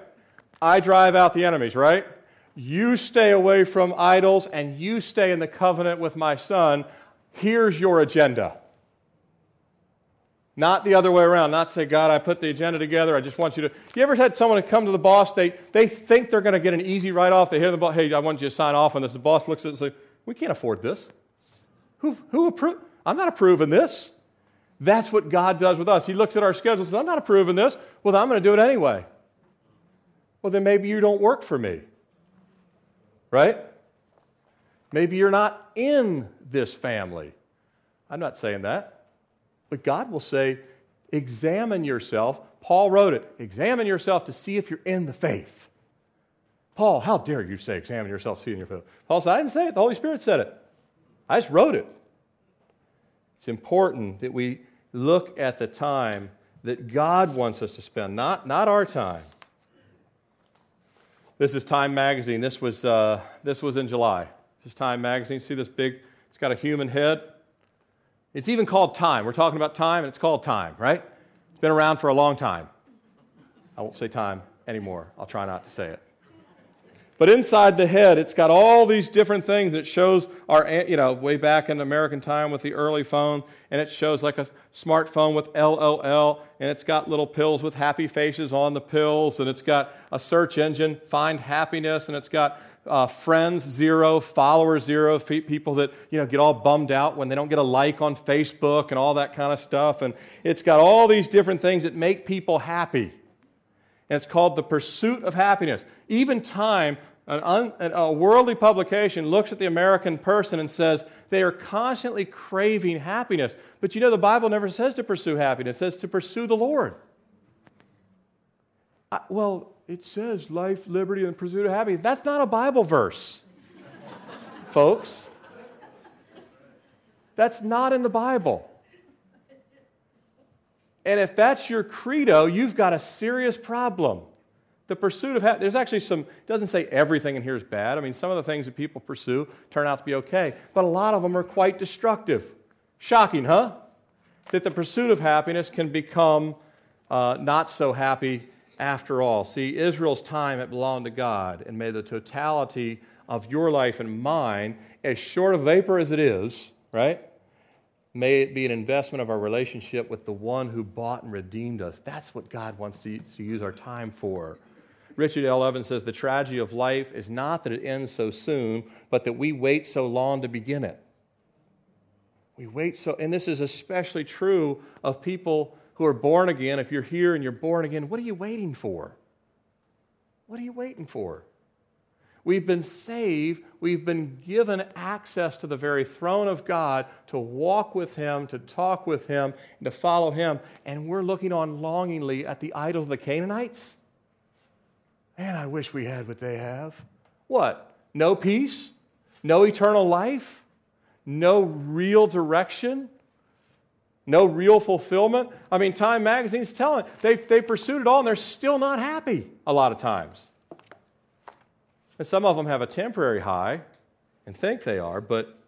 Speaker 1: I drive out the enemies, right? You stay away from idols and you stay in the covenant with my son here's your agenda. Not the other way around. Not say, God, I put the agenda together. I just want you to. You ever had someone come to the boss? They, they think they're going to get an easy write off. They hear the boss, hey, I want you to sign off on this. The boss looks at it and says, we can't afford this. Who, who approved? I'm not approving this. That's what God does with us. He looks at our schedule and says, I'm not approving this. Well, I'm going to do it anyway. Well, then maybe you don't work for me. Right? Maybe you're not in this family. I'm not saying that. But God will say, examine yourself. Paul wrote it. Examine yourself to see if you're in the faith. Paul, how dare you say examine yourself, see in your faith? Paul said, I didn't say it. The Holy Spirit said it. I just wrote it. It's important that we look at the time that God wants us to spend, not, not our time. This is Time Magazine. This was, uh, this was in July. This is Time Magazine. See this big, it's got a human head. It's even called Time. We're talking about time, and it's called Time, right? It's been around for a long time. I won't say time anymore. I'll try not to say it. But inside the head, it's got all these different things. It shows our, you know, way back in American time with the early phone, and it shows like a smartphone with LOL, and it's got little pills with happy faces on the pills, and it's got a search engine, find happiness, and it's got uh, friends zero, followers zero, people that you know get all bummed out when they don't get a like on Facebook and all that kind of stuff. And it's got all these different things that make people happy. And it's called the pursuit of happiness. Even Time, un, a worldly publication, looks at the American person and says they are constantly craving happiness. But you know, the Bible never says to pursue happiness; it says to pursue the Lord. I, well, it says life, liberty, and pursuit of happiness. That's not a Bible verse, folks. That's not in the Bible. And if that's your credo, you've got a serious problem. The pursuit of happiness, there's actually some, it doesn't say everything in here is bad. I mean, some of the things that people pursue turn out to be okay, but a lot of them are quite destructive. Shocking, huh? That the pursuit of happiness can become uh, not so happy after all. See, Israel's time, it belonged to God, and may the totality of your life and mine, as short of vapor as it is, right? May it be an investment of our relationship with the one who bought and redeemed us. That's what God wants to, to use our time for. Richard L. Evans says the tragedy of life is not that it ends so soon, but that we wait so long to begin it. We wait so, and this is especially true of people who are born again, if you're here and you're born again, what are you waiting for? What are you waiting for? We've been saved. We've been given access to the very throne of God to walk with Him, to talk with Him, and to follow Him. And we're looking on longingly at the idols of the Canaanites. Man, I wish we had what they have. What? No peace? No eternal life? No real direction? No real fulfillment. I mean, Time Magazine's telling they they pursued it all and they're still not happy a lot of times. And some of them have a temporary high and think they are, but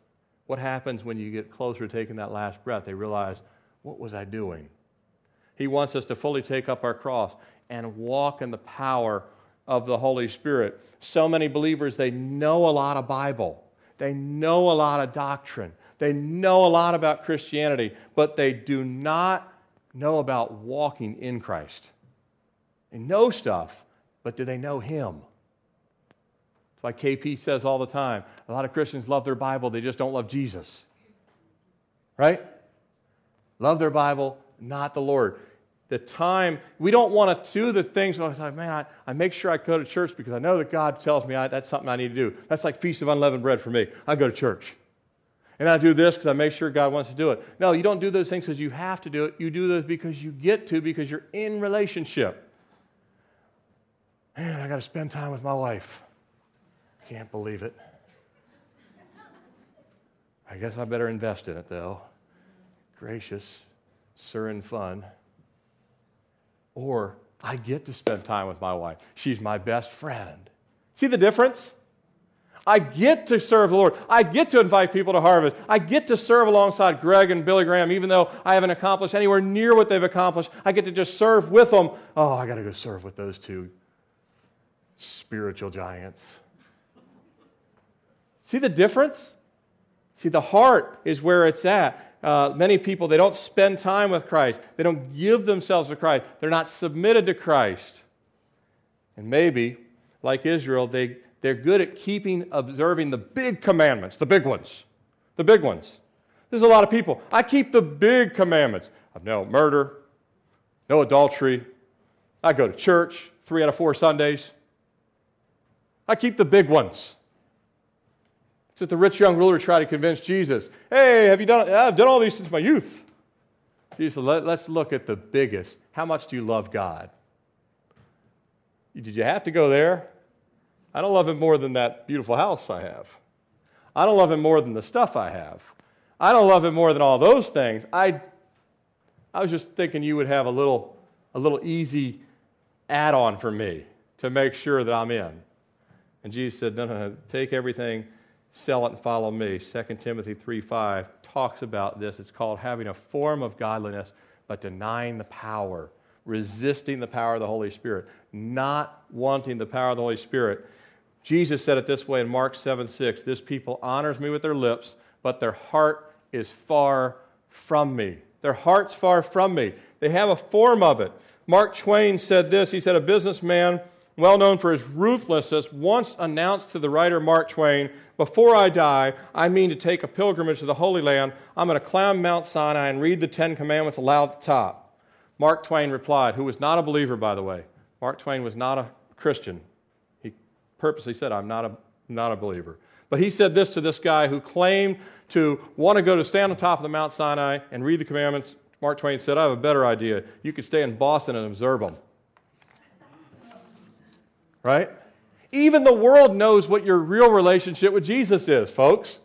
Speaker 1: what happens when you get closer to taking that last breath? They realize, what was I doing? He wants us to fully take up our cross and walk in the power of the Holy Spirit. So many believers, they know a lot of Bible, they know a lot of doctrine, they know a lot about Christianity, but they do not know about walking in Christ. They know stuff, but do they know Him? That's why KP says all the time a lot of Christians love their Bible, they just don't love Jesus. Right? Love their Bible, not the Lord. The time, we don't want to do the things, oh, I was like, man, I, I, make sure I go to church because I know that God tells me I, that's something I need to do. That's like Feast of Unleavened Bread for me. I go to church. And I do this because I make sure God wants to do it. No, you don't do those things because you have to do it. You do those because you get to, because you're in relationship. Man, I got to spend time with my wife. Can't believe it. I guess I better invest in it, though. Gracious, sir, and fun. Or I get to spend time with my wife. She's my best friend. See the difference? I get to serve the Lord. I get to invite people to harvest. I get to serve alongside Greg and Billy Graham, even though I haven't accomplished anywhere near what they've accomplished. I get to just serve with them. Oh, I got to go serve with those two spiritual giants. See the difference? See, the heart is where it's at. Uh, many people, they don't spend time with Christ. They don't give themselves to Christ. They're not submitted to Christ. And maybe, like Israel, they, they're good at keeping, observing the big commandments, the big ones. The big ones. There's a lot of people. I keep the big commandments of no murder, no adultery. I go to church three out of four Sundays. I keep the big ones. It's that the rich young ruler tried to convince Jesus, hey, have you done, I've done all these since my youth. Jesus said, Let, let's look at the biggest. How much do you love God? Did you have to go there? I don't love him more than that beautiful house I have. I don't love him more than the stuff I have. I don't love him more than all those things. I, I was just thinking you would have a little, a little easy add on for me to make sure that I'm in. And Jesus said, No, no, no, take everything sell it and follow me. 2 Timothy 3 5 talks about this. It's called having a form of godliness, but denying the power, resisting the power of the Holy Spirit, not wanting the power of the Holy Spirit. Jesus said it this way in Mark 7 6 This people honors me with their lips, but their heart is far from me. Their heart's far from me. They have a form of it. Mark Twain said this. He said, A businessman well known for his ruthlessness, once announced to the writer Mark Twain before I die, I mean to take a pilgrimage to the Holy Land. I'm going to climb Mount Sinai and read the Ten Commandments aloud at the top. Mark Twain replied, who was not a believer, by the way. Mark Twain was not a Christian. Purposely said, I'm not a, not a believer. But he said this to this guy who claimed to want to go to stand on top of the Mount Sinai and read the commandments. Mark Twain said, I have a better idea. You could stay in Boston and observe them. Right? Even the world knows what your real relationship with Jesus is, folks.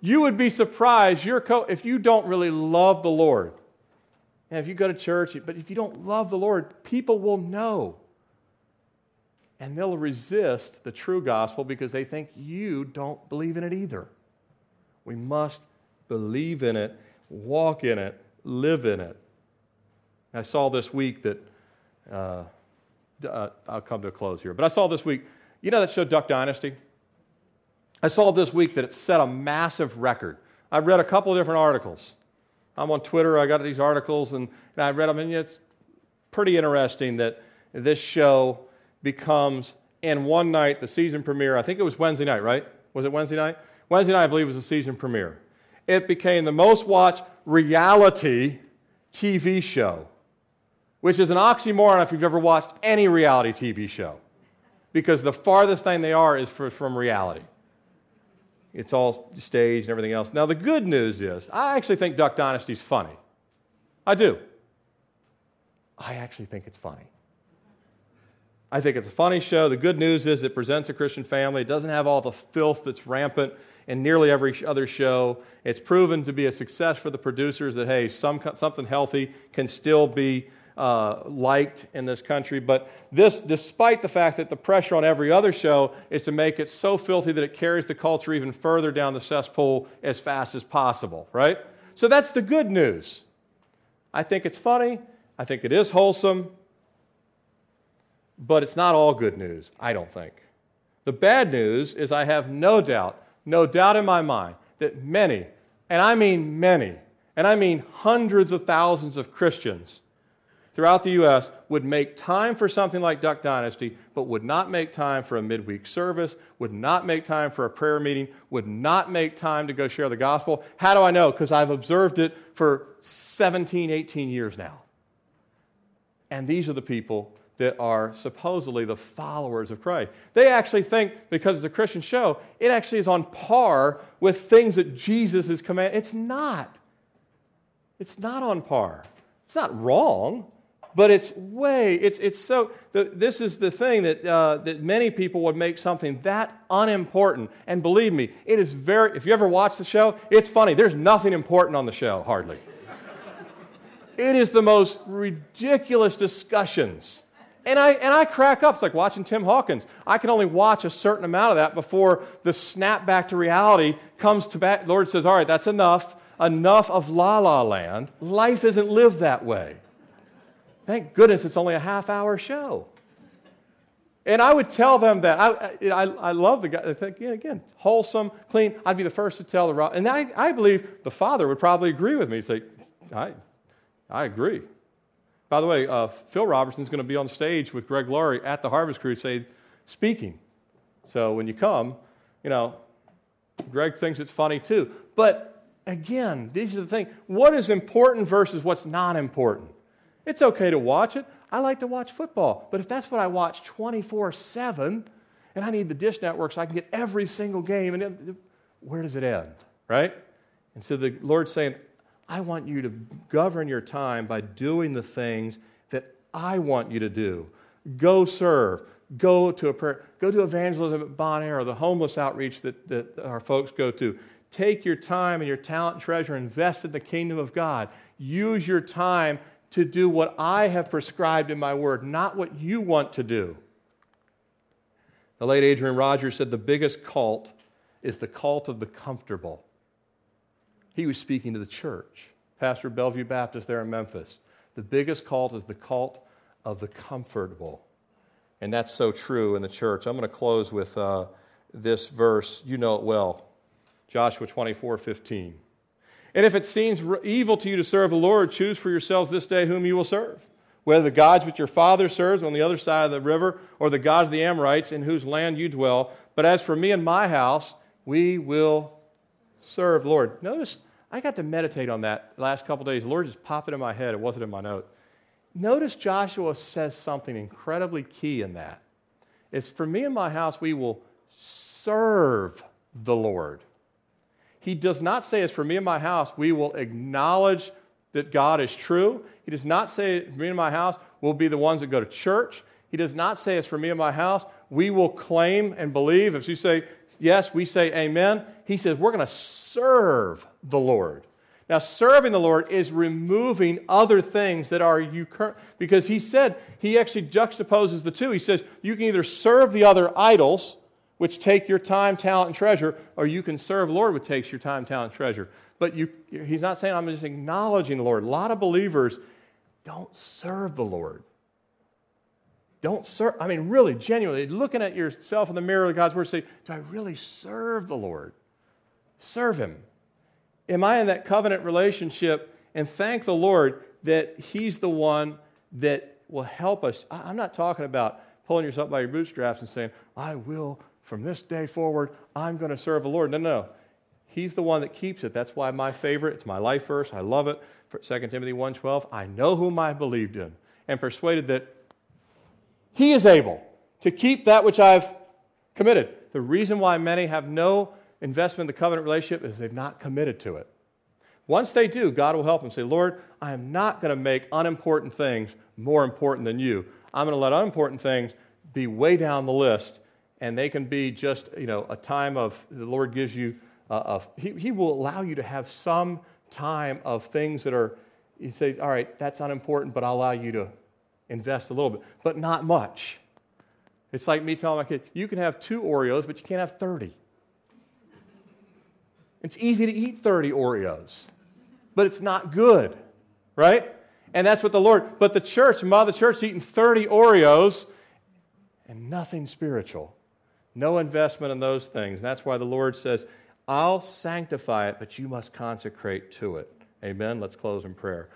Speaker 1: You would be surprised co- if you don't really love the Lord. And if you go to church, but if you don't love the Lord, people will know. And they'll resist the true gospel because they think you don't believe in it either. We must believe in it, walk in it, live in it. I saw this week that uh, uh, I'll come to a close here. But I saw this week, you know that show Duck Dynasty? I saw this week that it set a massive record. I read a couple of different articles. I'm on Twitter, I got these articles, and, and I read them, and it's pretty interesting that this show becomes, in one night, the season premiere. I think it was Wednesday night, right? Was it Wednesday night? Wednesday night, I believe, was the season premiere. It became the most watched reality TV show which is an oxymoron if you've ever watched any reality TV show, because the farthest thing they are is for, from reality. It's all staged and everything else. Now, the good news is, I actually think Duck Dynasty is funny. I do. I actually think it's funny. I think it's a funny show. The good news is it presents a Christian family. It doesn't have all the filth that's rampant in nearly every other show. It's proven to be a success for the producers that, hey, some, something healthy can still be uh, liked in this country. But this, despite the fact that the pressure on every other show is to make it so filthy that it carries the culture even further down the cesspool as fast as possible, right? So that's the good news. I think it's funny. I think it is wholesome. But it's not all good news, I don't think. The bad news is I have no doubt, no doubt in my mind, that many, and I mean many, and I mean hundreds of thousands of Christians throughout the U.S. would make time for something like Duck Dynasty, but would not make time for a midweek service, would not make time for a prayer meeting, would not make time to go share the gospel. How do I know? Because I've observed it for 17, 18 years now. And these are the people that are supposedly the followers of Christ. They actually think, because it's a Christian show, it actually is on par with things that Jesus has commanded. It's not. It's not on par. It's not wrong, but it's way, it's, it's so, the, this is the thing that, uh, that many people would make something that unimportant. And believe me, it is very, if you ever watch the show, it's funny. There's nothing important on the show, hardly. it is the most ridiculous discussions and I, and I crack up. It's like watching Tim Hawkins. I can only watch a certain amount of that before the snap back to reality comes to back. Lord says, All right, that's enough. Enough of la la land. Life isn't lived that way. Thank goodness it's only a half hour show. And I would tell them that. I, I, I love the guy. I think, yeah, again, wholesome, clean. I'd be the first to tell the. And I, I believe the father would probably agree with me. He'd say, I, I agree. By the way, uh, Phil Robertson's going to be on stage with Greg Laurie at the Harvest Crusade speaking. So when you come, you know, Greg thinks it's funny too. But again, these are the things. What is important versus what's not important? It's okay to watch it. I like to watch football. But if that's what I watch 24 7, and I need the Dish Network so I can get every single game, and it, where does it end? Right? And so the Lord's saying, I want you to govern your time by doing the things that I want you to do. Go serve. Go to a prayer. Go to evangelism at Bonaire, the homeless outreach that, that our folks go to. Take your time and your talent and treasure, invest in the kingdom of God. Use your time to do what I have prescribed in my word, not what you want to do. The late Adrian Rogers said the biggest cult is the cult of the comfortable. He was speaking to the church, pastor Bellevue Baptist there in Memphis. The biggest cult is the cult of the comfortable. And that's so true in the church. I'm going to close with uh, this verse. You know it well Joshua 24 15. And if it seems evil to you to serve the Lord, choose for yourselves this day whom you will serve. Whether the gods which your father serves on the other side of the river, or the gods of the Amorites in whose land you dwell. But as for me and my house, we will serve Lord. Notice I got to meditate on that last couple days. The Lord just popped it in my head. It wasn't in my note. Notice Joshua says something incredibly key in that. It's for me and my house, we will serve the Lord. He does not say, It's for me and my house, we will acknowledge that God is true. He does not say, for me and my house, we'll be the ones that go to church. He does not say, It's for me and my house, we will claim and believe. If you say, yes, we say amen. He says, we're going to serve the Lord. Now, serving the Lord is removing other things that are you current, because he said, he actually juxtaposes the two. He says, you can either serve the other idols, which take your time, talent, and treasure, or you can serve Lord, which takes your time, talent, and treasure. But you, he's not saying I'm just acknowledging the Lord. A lot of believers don't serve the Lord. Don't serve. I mean, really, genuinely, looking at yourself in the mirror of God's Word, say, Do I really serve the Lord? Serve Him. Am I in that covenant relationship? And thank the Lord that He's the one that will help us. I'm not talking about pulling yourself by your bootstraps and saying, I will, from this day forward, I'm going to serve the Lord. No, no. He's the one that keeps it. That's why my favorite, it's my life verse. I love it. For 2 Timothy 1.12, I know whom I believed in and persuaded that he is able to keep that which I've committed. The reason why many have no investment in the covenant relationship is they've not committed to it. Once they do, God will help them say, Lord, I am not going to make unimportant things more important than you. I'm going to let unimportant things be way down the list, and they can be just, you know, a time of, the Lord gives you, uh, a, he, he will allow you to have some time of things that are, you say, all right, that's unimportant, but I'll allow you to invest a little bit, but not much. It's like me telling my kid, you can have two Oreos, but you can't have 30. It's easy to eat 30 Oreos, but it's not good, right? And that's what the Lord, but the church, the mother church, eating 30 Oreos and nothing spiritual. No investment in those things. And that's why the Lord says, I'll sanctify it, but you must consecrate to it. Amen. Let's close in prayer.